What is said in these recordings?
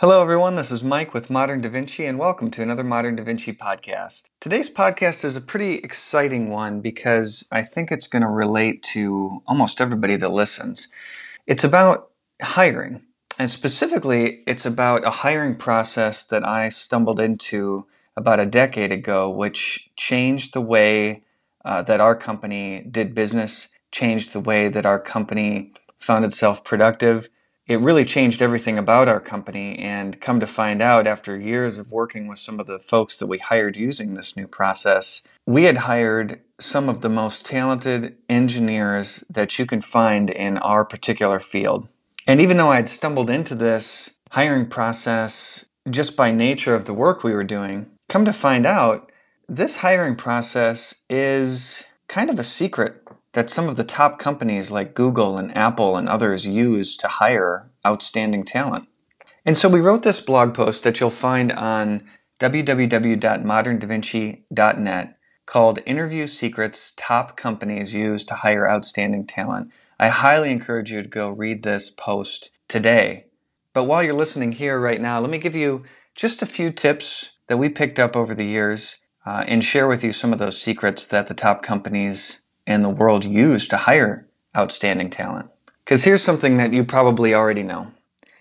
Hello, everyone. This is Mike with Modern Da Vinci, and welcome to another Modern Da Vinci podcast. Today's podcast is a pretty exciting one because I think it's going to relate to almost everybody that listens. It's about hiring, and specifically, it's about a hiring process that I stumbled into about a decade ago, which changed the way uh, that our company did business, changed the way that our company found itself productive it really changed everything about our company. And come to find out, after years of working with some of the folks that we hired using this new process, we had hired some of the most talented engineers that you can find in our particular field. And even though I had stumbled into this hiring process just by nature of the work we were doing, come to find out, this hiring process is kind of a secret that some of the top companies like Google and Apple and others use to hire outstanding talent. And so we wrote this blog post that you'll find on www.moderndavinci.net called Interview Secrets Top Companies Use to Hire Outstanding Talent. I highly encourage you to go read this post today. But while you're listening here right now, let me give you just a few tips that we picked up over the years uh, and share with you some of those secrets that the top companies and the world use to hire outstanding talent. Because here's something that you probably already know.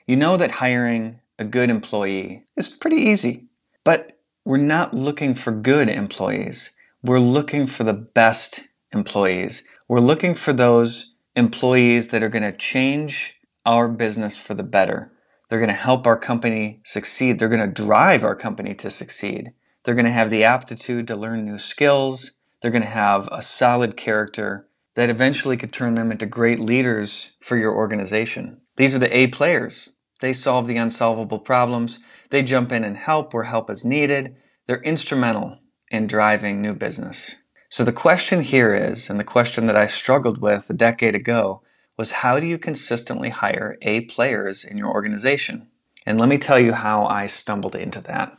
You know that hiring a good employee is pretty easy, but we're not looking for good employees. We're looking for the best employees. We're looking for those employees that are going to change our business for the better. They're going to help our company succeed. They're going to drive our company to succeed. They're going to have the aptitude to learn new skills they're going to have a solid character that eventually could turn them into great leaders for your organization. These are the A players. They solve the unsolvable problems. They jump in and help where help is needed. They're instrumental in driving new business. So the question here is, and the question that I struggled with a decade ago, was how do you consistently hire A players in your organization? And let me tell you how I stumbled into that.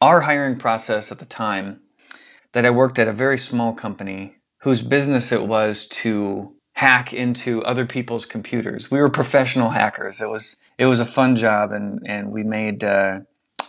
Our hiring process at the time that I worked at a very small company whose business it was to hack into other people's computers. We were professional hackers. It was it was a fun job, and and we made uh,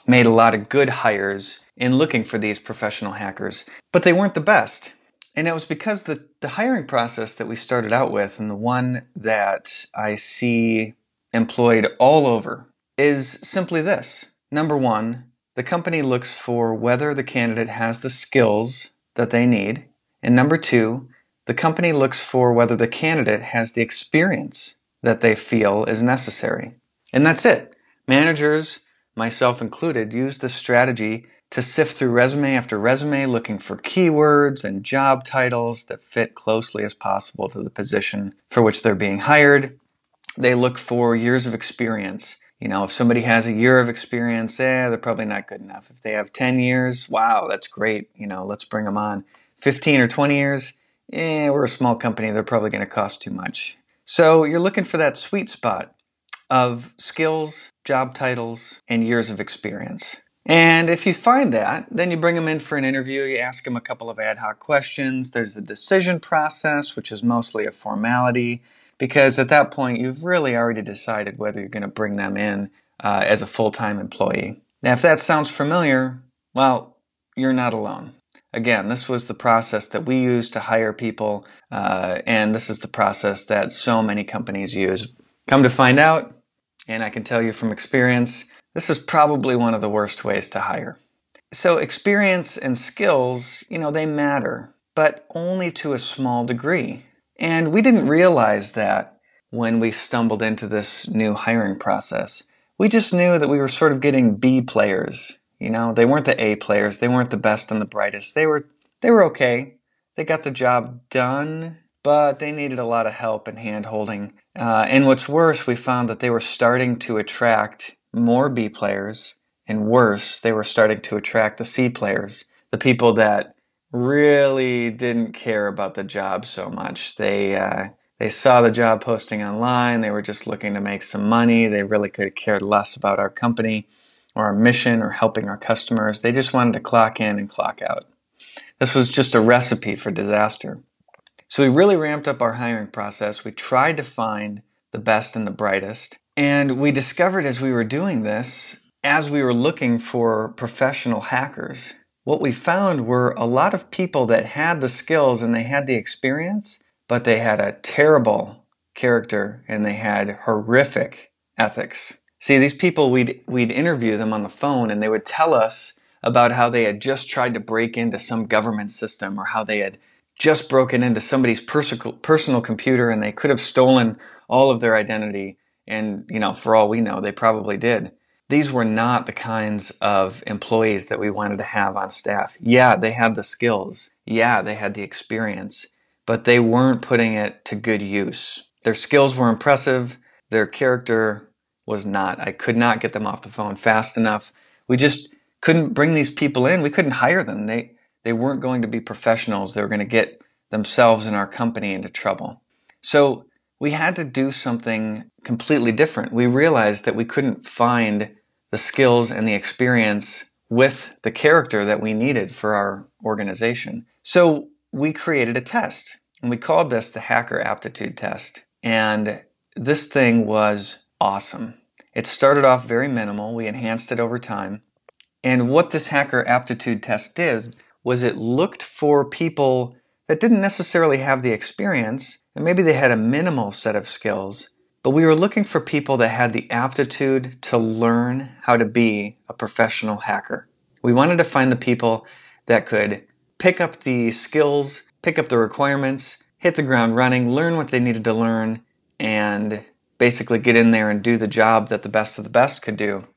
made a lot of good hires in looking for these professional hackers, but they weren't the best. And it was because the, the hiring process that we started out with, and the one that I see employed all over, is simply this. Number one, the company looks for whether the candidate has the skills that they need. And number two, the company looks for whether the candidate has the experience that they feel is necessary. And that's it. Managers, myself included, use this strategy to sift through resume after resume looking for keywords and job titles that fit closely as possible to the position for which they're being hired. They look for years of experience you know, if somebody has a year of experience, eh, they're probably not good enough. If they have 10 years, wow, that's great. You know, let's bring them on. 15 or 20 years, eh, we're a small company. They're probably going to cost too much. So you're looking for that sweet spot of skills, job titles, and years of experience. And if you find that, then you bring them in for an interview. You ask them a couple of ad hoc questions. There's the decision process, which is mostly a formality because at that point you've really already decided whether you're going to bring them in uh, as a full time employee. Now, if that sounds familiar, well, you're not alone. Again, this was the process that we use to hire people, uh, and this is the process that so many companies use. Come to find out, and I can tell you from experience, this is probably one of the worst ways to hire. So, experience and skills, you know, they matter, but only to a small degree. And we didn't realize that when we stumbled into this new hiring process. We just knew that we were sort of getting B players. You know, they weren't the A players. They weren't the best and the brightest. They were they were okay. They got the job done, but they needed a lot of help and hand holding. Uh, and what's worse, we found that they were starting to attract more B players, and worse, they were starting to attract the C players, the people that really didn't care about the job so much. They uh, they saw the job posting online. They were just looking to make some money. They really could have cared less about our company or our mission or helping our customers. They just wanted to clock in and clock out. This was just a recipe for disaster. So we really ramped up our hiring process. We tried to find the best and the brightest. And we discovered as we were doing this as we were looking for professional hackers, what we found were a lot of people that had the skills and they had the experience, but they had a terrible character and they had horrific ethics. See, these people, we'd, we'd interview them on the phone and they would tell us about how they had just tried to break into some government system or how they had just broken into somebody's personal, computer and they could have stolen all of their identity. And, you know, for all we know, they probably did. These were not the kinds of employees that we wanted to have on staff. Yeah, they had the skills. Yeah, they had the experience, but they weren't putting it to good use. Their skills were impressive. Their character was not. I could not get them off the phone fast enough. We just couldn't bring these people in. We couldn't hire them. They they weren't going to be professionals. They were going to get themselves and our company into trouble. So we had to do something completely different. We realized that we couldn't find the skills and the experience with the character that we needed for our organization. So we created a test and we called this the hacker aptitude test. And this thing was awesome. It started off very minimal. We enhanced it over time. And what this hacker aptitude test did was it looked for people that didn't necessarily have the experience, and maybe they had a minimal set of skills, but we were looking for people that had the aptitude to learn how to be a professional hacker. We wanted to find the people that could pick up the skills, pick up the requirements, hit the ground running, learn what they needed to learn, and basically get in there and do the job that the best of the best could do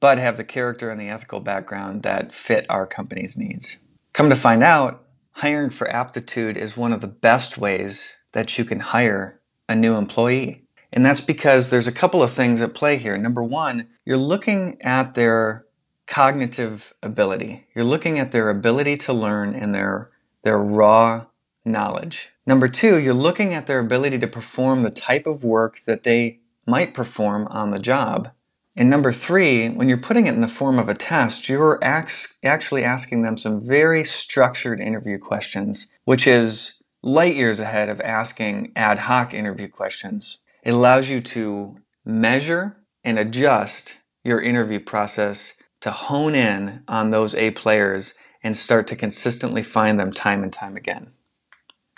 but have the character and the ethical background that fit our company's needs. Come to find out, hiring for aptitude is one of the best ways that you can hire a new employee. And that's because there's a couple of things at play here. Number one, you're looking at their cognitive ability. You're looking at their ability to learn and their, their raw knowledge. Number two, you're looking at their ability to perform the type of work that they might perform on the job. And number three, when you're putting it in the form of a test, you're actually asking them some very structured interview questions, which is light years ahead of asking ad hoc interview questions. It allows you to measure and adjust your interview process to hone in on those A players and start to consistently find them time and time again.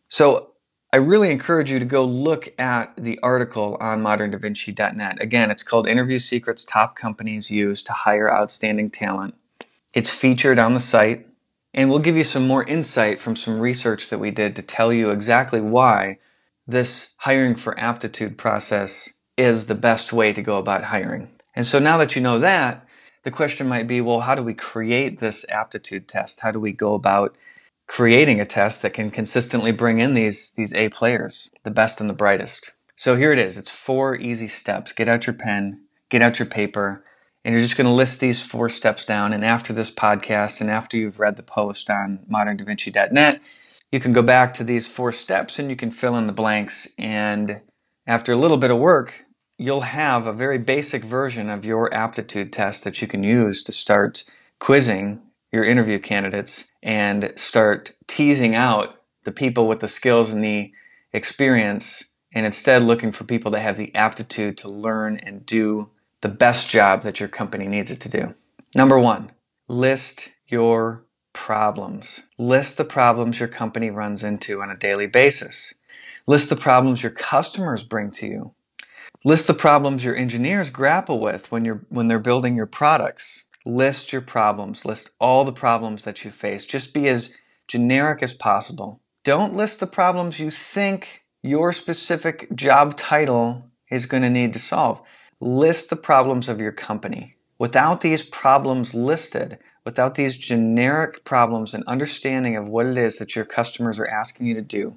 So I really encourage you to go look at the article on moderndavinci.net. Again, it's called Interview Secrets Top Companies Use to Hire Outstanding Talent. It's featured on the site, and we'll give you some more insight from some research that we did to tell you exactly why this hiring for aptitude process is the best way to go about hiring. And so now that you know that, the question might be well, how do we create this aptitude test? How do we go about creating a test that can consistently bring in these these A players, the best and the brightest. So here it is. It's four easy steps. Get out your pen, get out your paper, and you're just going to list these four steps down. And after this podcast and after you've read the post on moderndavinci.net, you can go back to these four steps and you can fill in the blanks. And after a little bit of work, you'll have a very basic version of your aptitude test that you can use to start quizzing your interview candidates and start teasing out the people with the skills and the experience and instead looking for people that have the aptitude to learn and do the best job that your company needs it to do. Number one, list your problems. List the problems your company runs into on a daily basis. List the problems your customers bring to you. List the problems your engineers grapple with when you're when they're building your products. List your problems. List all the problems that you face. Just be as generic as possible. Don't list the problems you think your specific job title is going to need to solve. List the problems of your company. Without these problems listed, without these generic problems and understanding of what it is that your customers are asking you to do,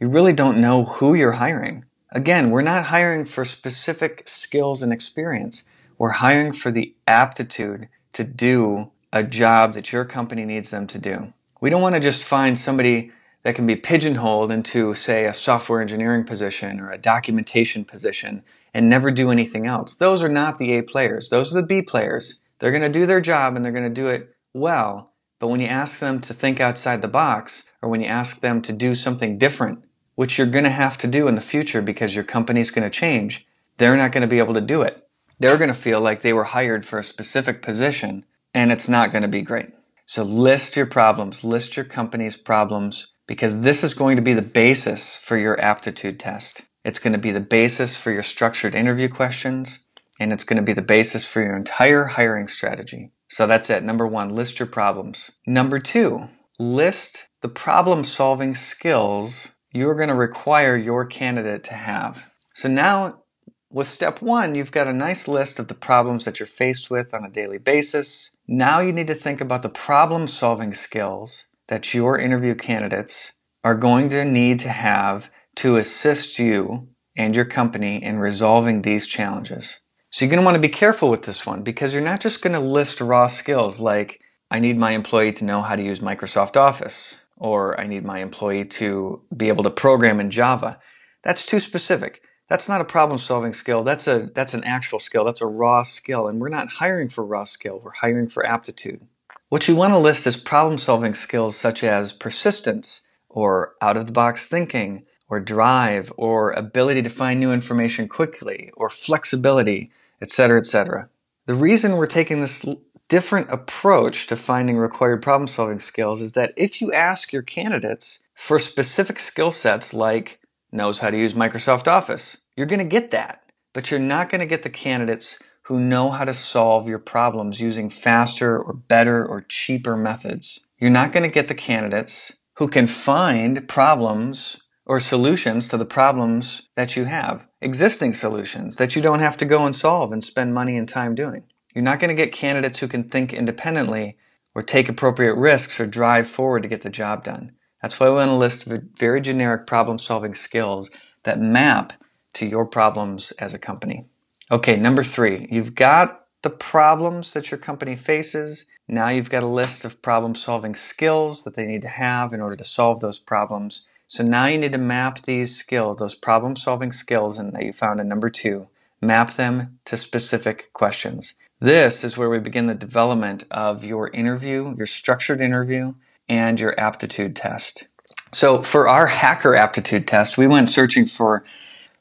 you really don't know who you're hiring. Again, we're not hiring for specific skills and experience. We're hiring for the aptitude to do a job that your company needs them to do. We don't want to just find somebody that can be pigeonholed into, say, a software engineering position or a documentation position and never do anything else. Those are not the A players. Those are the B players. They're going to do their job and they're going to do it well. But when you ask them to think outside the box or when you ask them to do something different, which you're going to have to do in the future because your company's going to change, they're not going to be able to do it. they're going to feel like they were hired for a specific position and it's not going to be great. So list your problems, list your company's problems, because this is going to be the basis for your aptitude test. It's going to be the basis for your structured interview questions, and it's going to be the basis for your entire hiring strategy. So that's it. Number one, list your problems. Number two, list the problem solving skills you're going to require your candidate to have. So now, with step one, you've got a nice list of the problems that you're faced with on a daily basis. Now you need to think about the problem solving skills that your interview candidates are going to need to have to assist you and your company in resolving these challenges. So you're going to want to be careful with this one because you're not just going to list raw skills like I need my employee to know how to use Microsoft Office or I need my employee to be able to program in Java. That's too specific. That's not a problem solving skill. That's a that's an actual skill. That's a raw skill and we're not hiring for raw skill. We're hiring for aptitude. What you want to list is problem solving skills such as persistence or out of the box thinking or drive or ability to find new information quickly or flexibility, etc., etc. The reason we're taking this different approach to finding required problem solving skills is that if you ask your candidates for specific skill sets like knows how to use Microsoft Office, you're going to get that. But you're not going to get the candidates who know how to solve your problems using faster or better or cheaper methods. You're not going to get the candidates who can find problems or solutions to the problems that you have, existing solutions that you don't have to go and solve and spend money and time doing. You're not going to get candidates who can think independently or take appropriate risks or drive forward to get the job done. That's why we want to list of very generic problem solving skills that map to your problems as a company. Okay, number three, you've got the problems that your company faces. Now you've got a list of problem solving skills that they need to have in order to solve those problems. So now you need to map these skills, those problem solving skills and that you found in number two, map them to specific questions. This is where we begin the development of your interview, your structured interview, and your aptitude test. So for our hacker aptitude test, we went searching for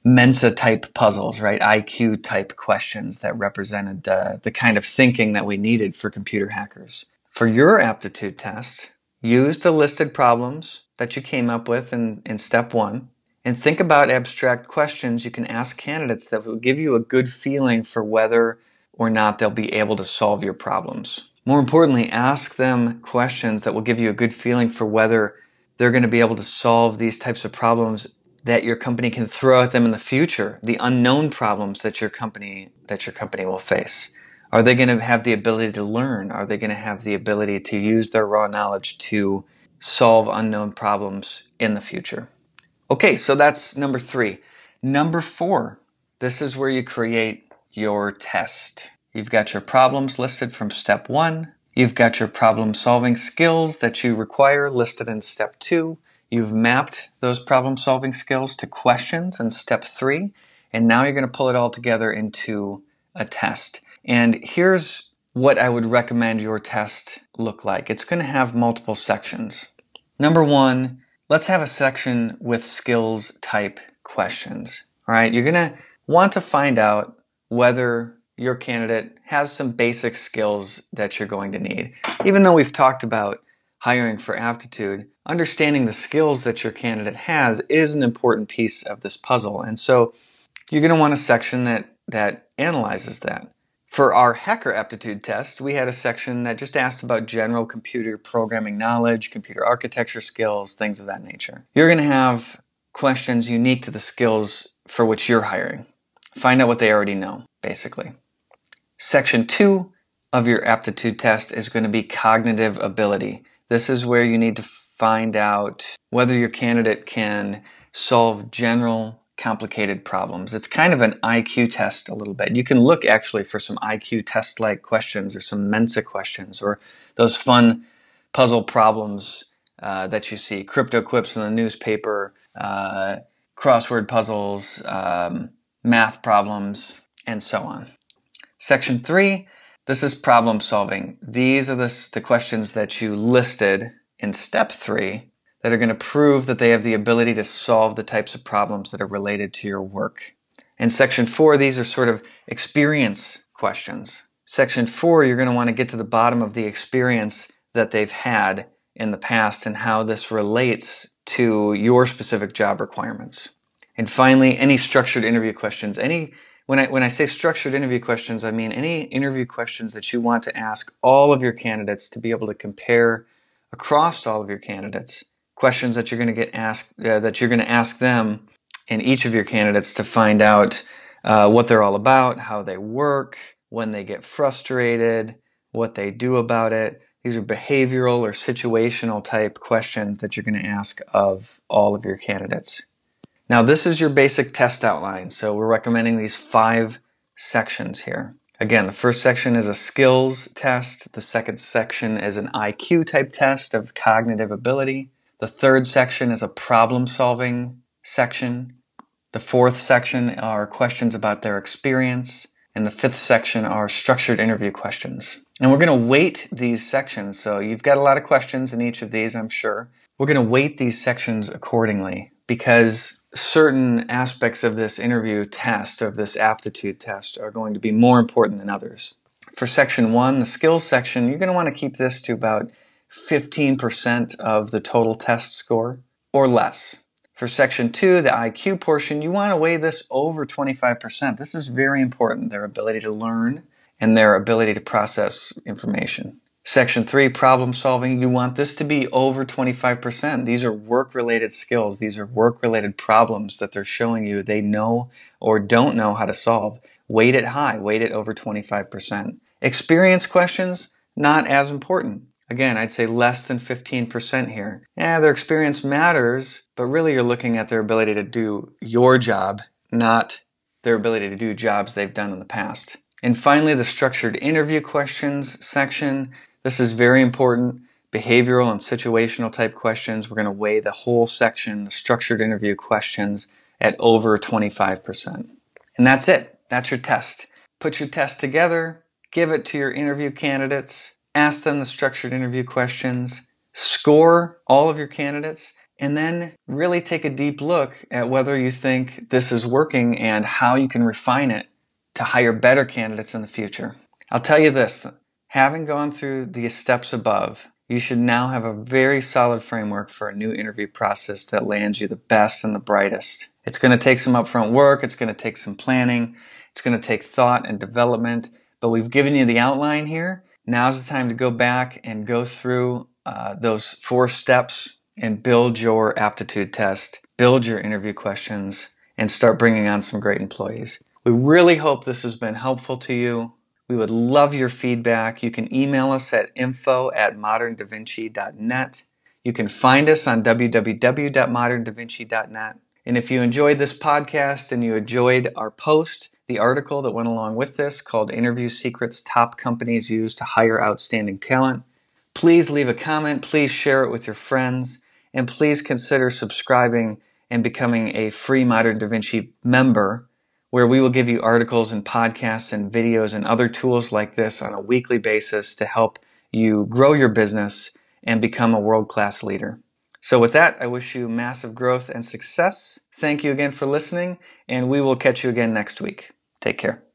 Mensa type puzzles, right? IQ type questions that represented uh, the kind of thinking that we needed for computer hackers. For your aptitude test, use the listed problems that you came up with in, in step one and think about abstract questions you can ask candidates that will give you a good feeling for whether or not they'll be able to solve your problems. More importantly, ask them questions that will give you a good feeling for whether they're going to be able to solve these types of problems that your company can throw at them in the future, the unknown problems that your company that your company will face. Are they going to have the ability to learn? Are they going to have the ability to use their raw knowledge to solve unknown problems in the future? Okay, so that's number 3. Number 4. This is where you create your test. You've got your problems listed from step 1. You've got your problem solving skills that you require listed in step 2. You've mapped those problem solving skills to questions in step three, and now you're going to pull it all together into a test. And here's what I would recommend your test look like it's going to have multiple sections. Number one, let's have a section with skills type questions. All right, you're going to want to find out whether your candidate has some basic skills that you're going to need. Even though we've talked about hiring for aptitude, understanding the skills that your candidate has is an important piece of this puzzle. And so you're going to want a section that, that analyzes that. For our hacker aptitude test, we had a section that just asked about general computer programming knowledge, computer architecture skills, things of that nature. You're going to have questions unique to the skills for which you're hiring. Find out what they already know, basically. Section two of your aptitude test is going to be cognitive ability. This is where you need to find out whether your candidate can solve general complicated problems. It's kind of an IQ test a little bit. You can look actually for some IQ test like questions or some Mensa questions or those fun puzzle problems uh, that you see, cryptoquips in the newspaper, uh, crossword puzzles, um, math problems, and so on. Section three this is problem solving. These are the, the questions that you listed in step three that are going to prove that they have the ability to solve the types of problems that are related to your work. In section four, these are sort of experience questions. Section four, you're going to want to get to the bottom of the experience that they've had in the past and how this relates to your specific job requirements. And finally, any structured interview questions. Any when I when I say structured interview questions, I mean any interview questions that you want to ask all of your candidates to be able to compare across all of your candidates. Questions that you're going to get asked uh, that you're going to ask them in each of your candidates to find out uh, what they're all about, how they work, when they get frustrated, what they do about it. These are behavioral or situational type questions that you're going to ask of all of your candidates. Now, this is your basic test outline. So we're recommending these five sections here. Again, the first section is a skills test. The second section is an IQ type test of cognitive ability. The third section is a problem solving section. The fourth section are questions about their experience. And the fifth section are structured interview questions. And we're going to weight these sections. So you've got a lot of questions in each of these, I'm sure. We're going to weight these sections accordingly because certain aspects of this interview test, of this aptitude test, are going to be more important than others. For section one, the skills section, you're going to want to keep this to about 15% of the total test score or less. For section two, the IQ portion, you want to weigh this over 25%. This is very important, their ability to learn and their ability to process information. Section three, problem solving, you want this to be over 25%. These are work related skills. These are work related problems that they're showing you they know or don't know how to solve. Weight it high, weight it over 25%. Experience questions, not as important. Again, I'd say less than 15% here. Yeah, their experience matters, but really you're looking at their ability to do your job, not their ability to do jobs they've done in the past. And finally, the structured interview questions section. This is very important. Behavioral and situational type questions. We're going to weigh the whole section, the structured interview questions, at over 25%. And that's it. That's your test. Put your test together, give it to your interview candidates, ask them the structured interview questions, score all of your candidates, and then really take a deep look at whether you think this is working and how you can refine it to hire better candidates in the future. I'll tell you this having gone through the steps above, you should now have a very solid framework for a new interview process that lands you the best and the brightest. It's going to take some upfront work, it's going to take some planning, it's going to take thought and development, but we've given you the outline here now's the time to go back and go through uh, those four steps and build your aptitude test, build your interview questions, and start bringing on some great employees. We really hope this has been helpful to you. We would love your feedback. You can email us at info at moderndavinci.net. You can find us on www.moderndavinci.net. And if you enjoyed this podcast and you enjoyed our post, the article that went along with this called Interview Secrets Top Companies Use to Hire Outstanding Talent. Please leave a comment, please share it with your friends, and please consider subscribing and becoming a free Modern Da Vinci member where we will give you articles and podcasts and videos and other tools like this on a weekly basis to help you grow your business and become a world class leader. So, with that, I wish you massive growth and success. Thank you again for listening, and we will catch you again next week. Take care.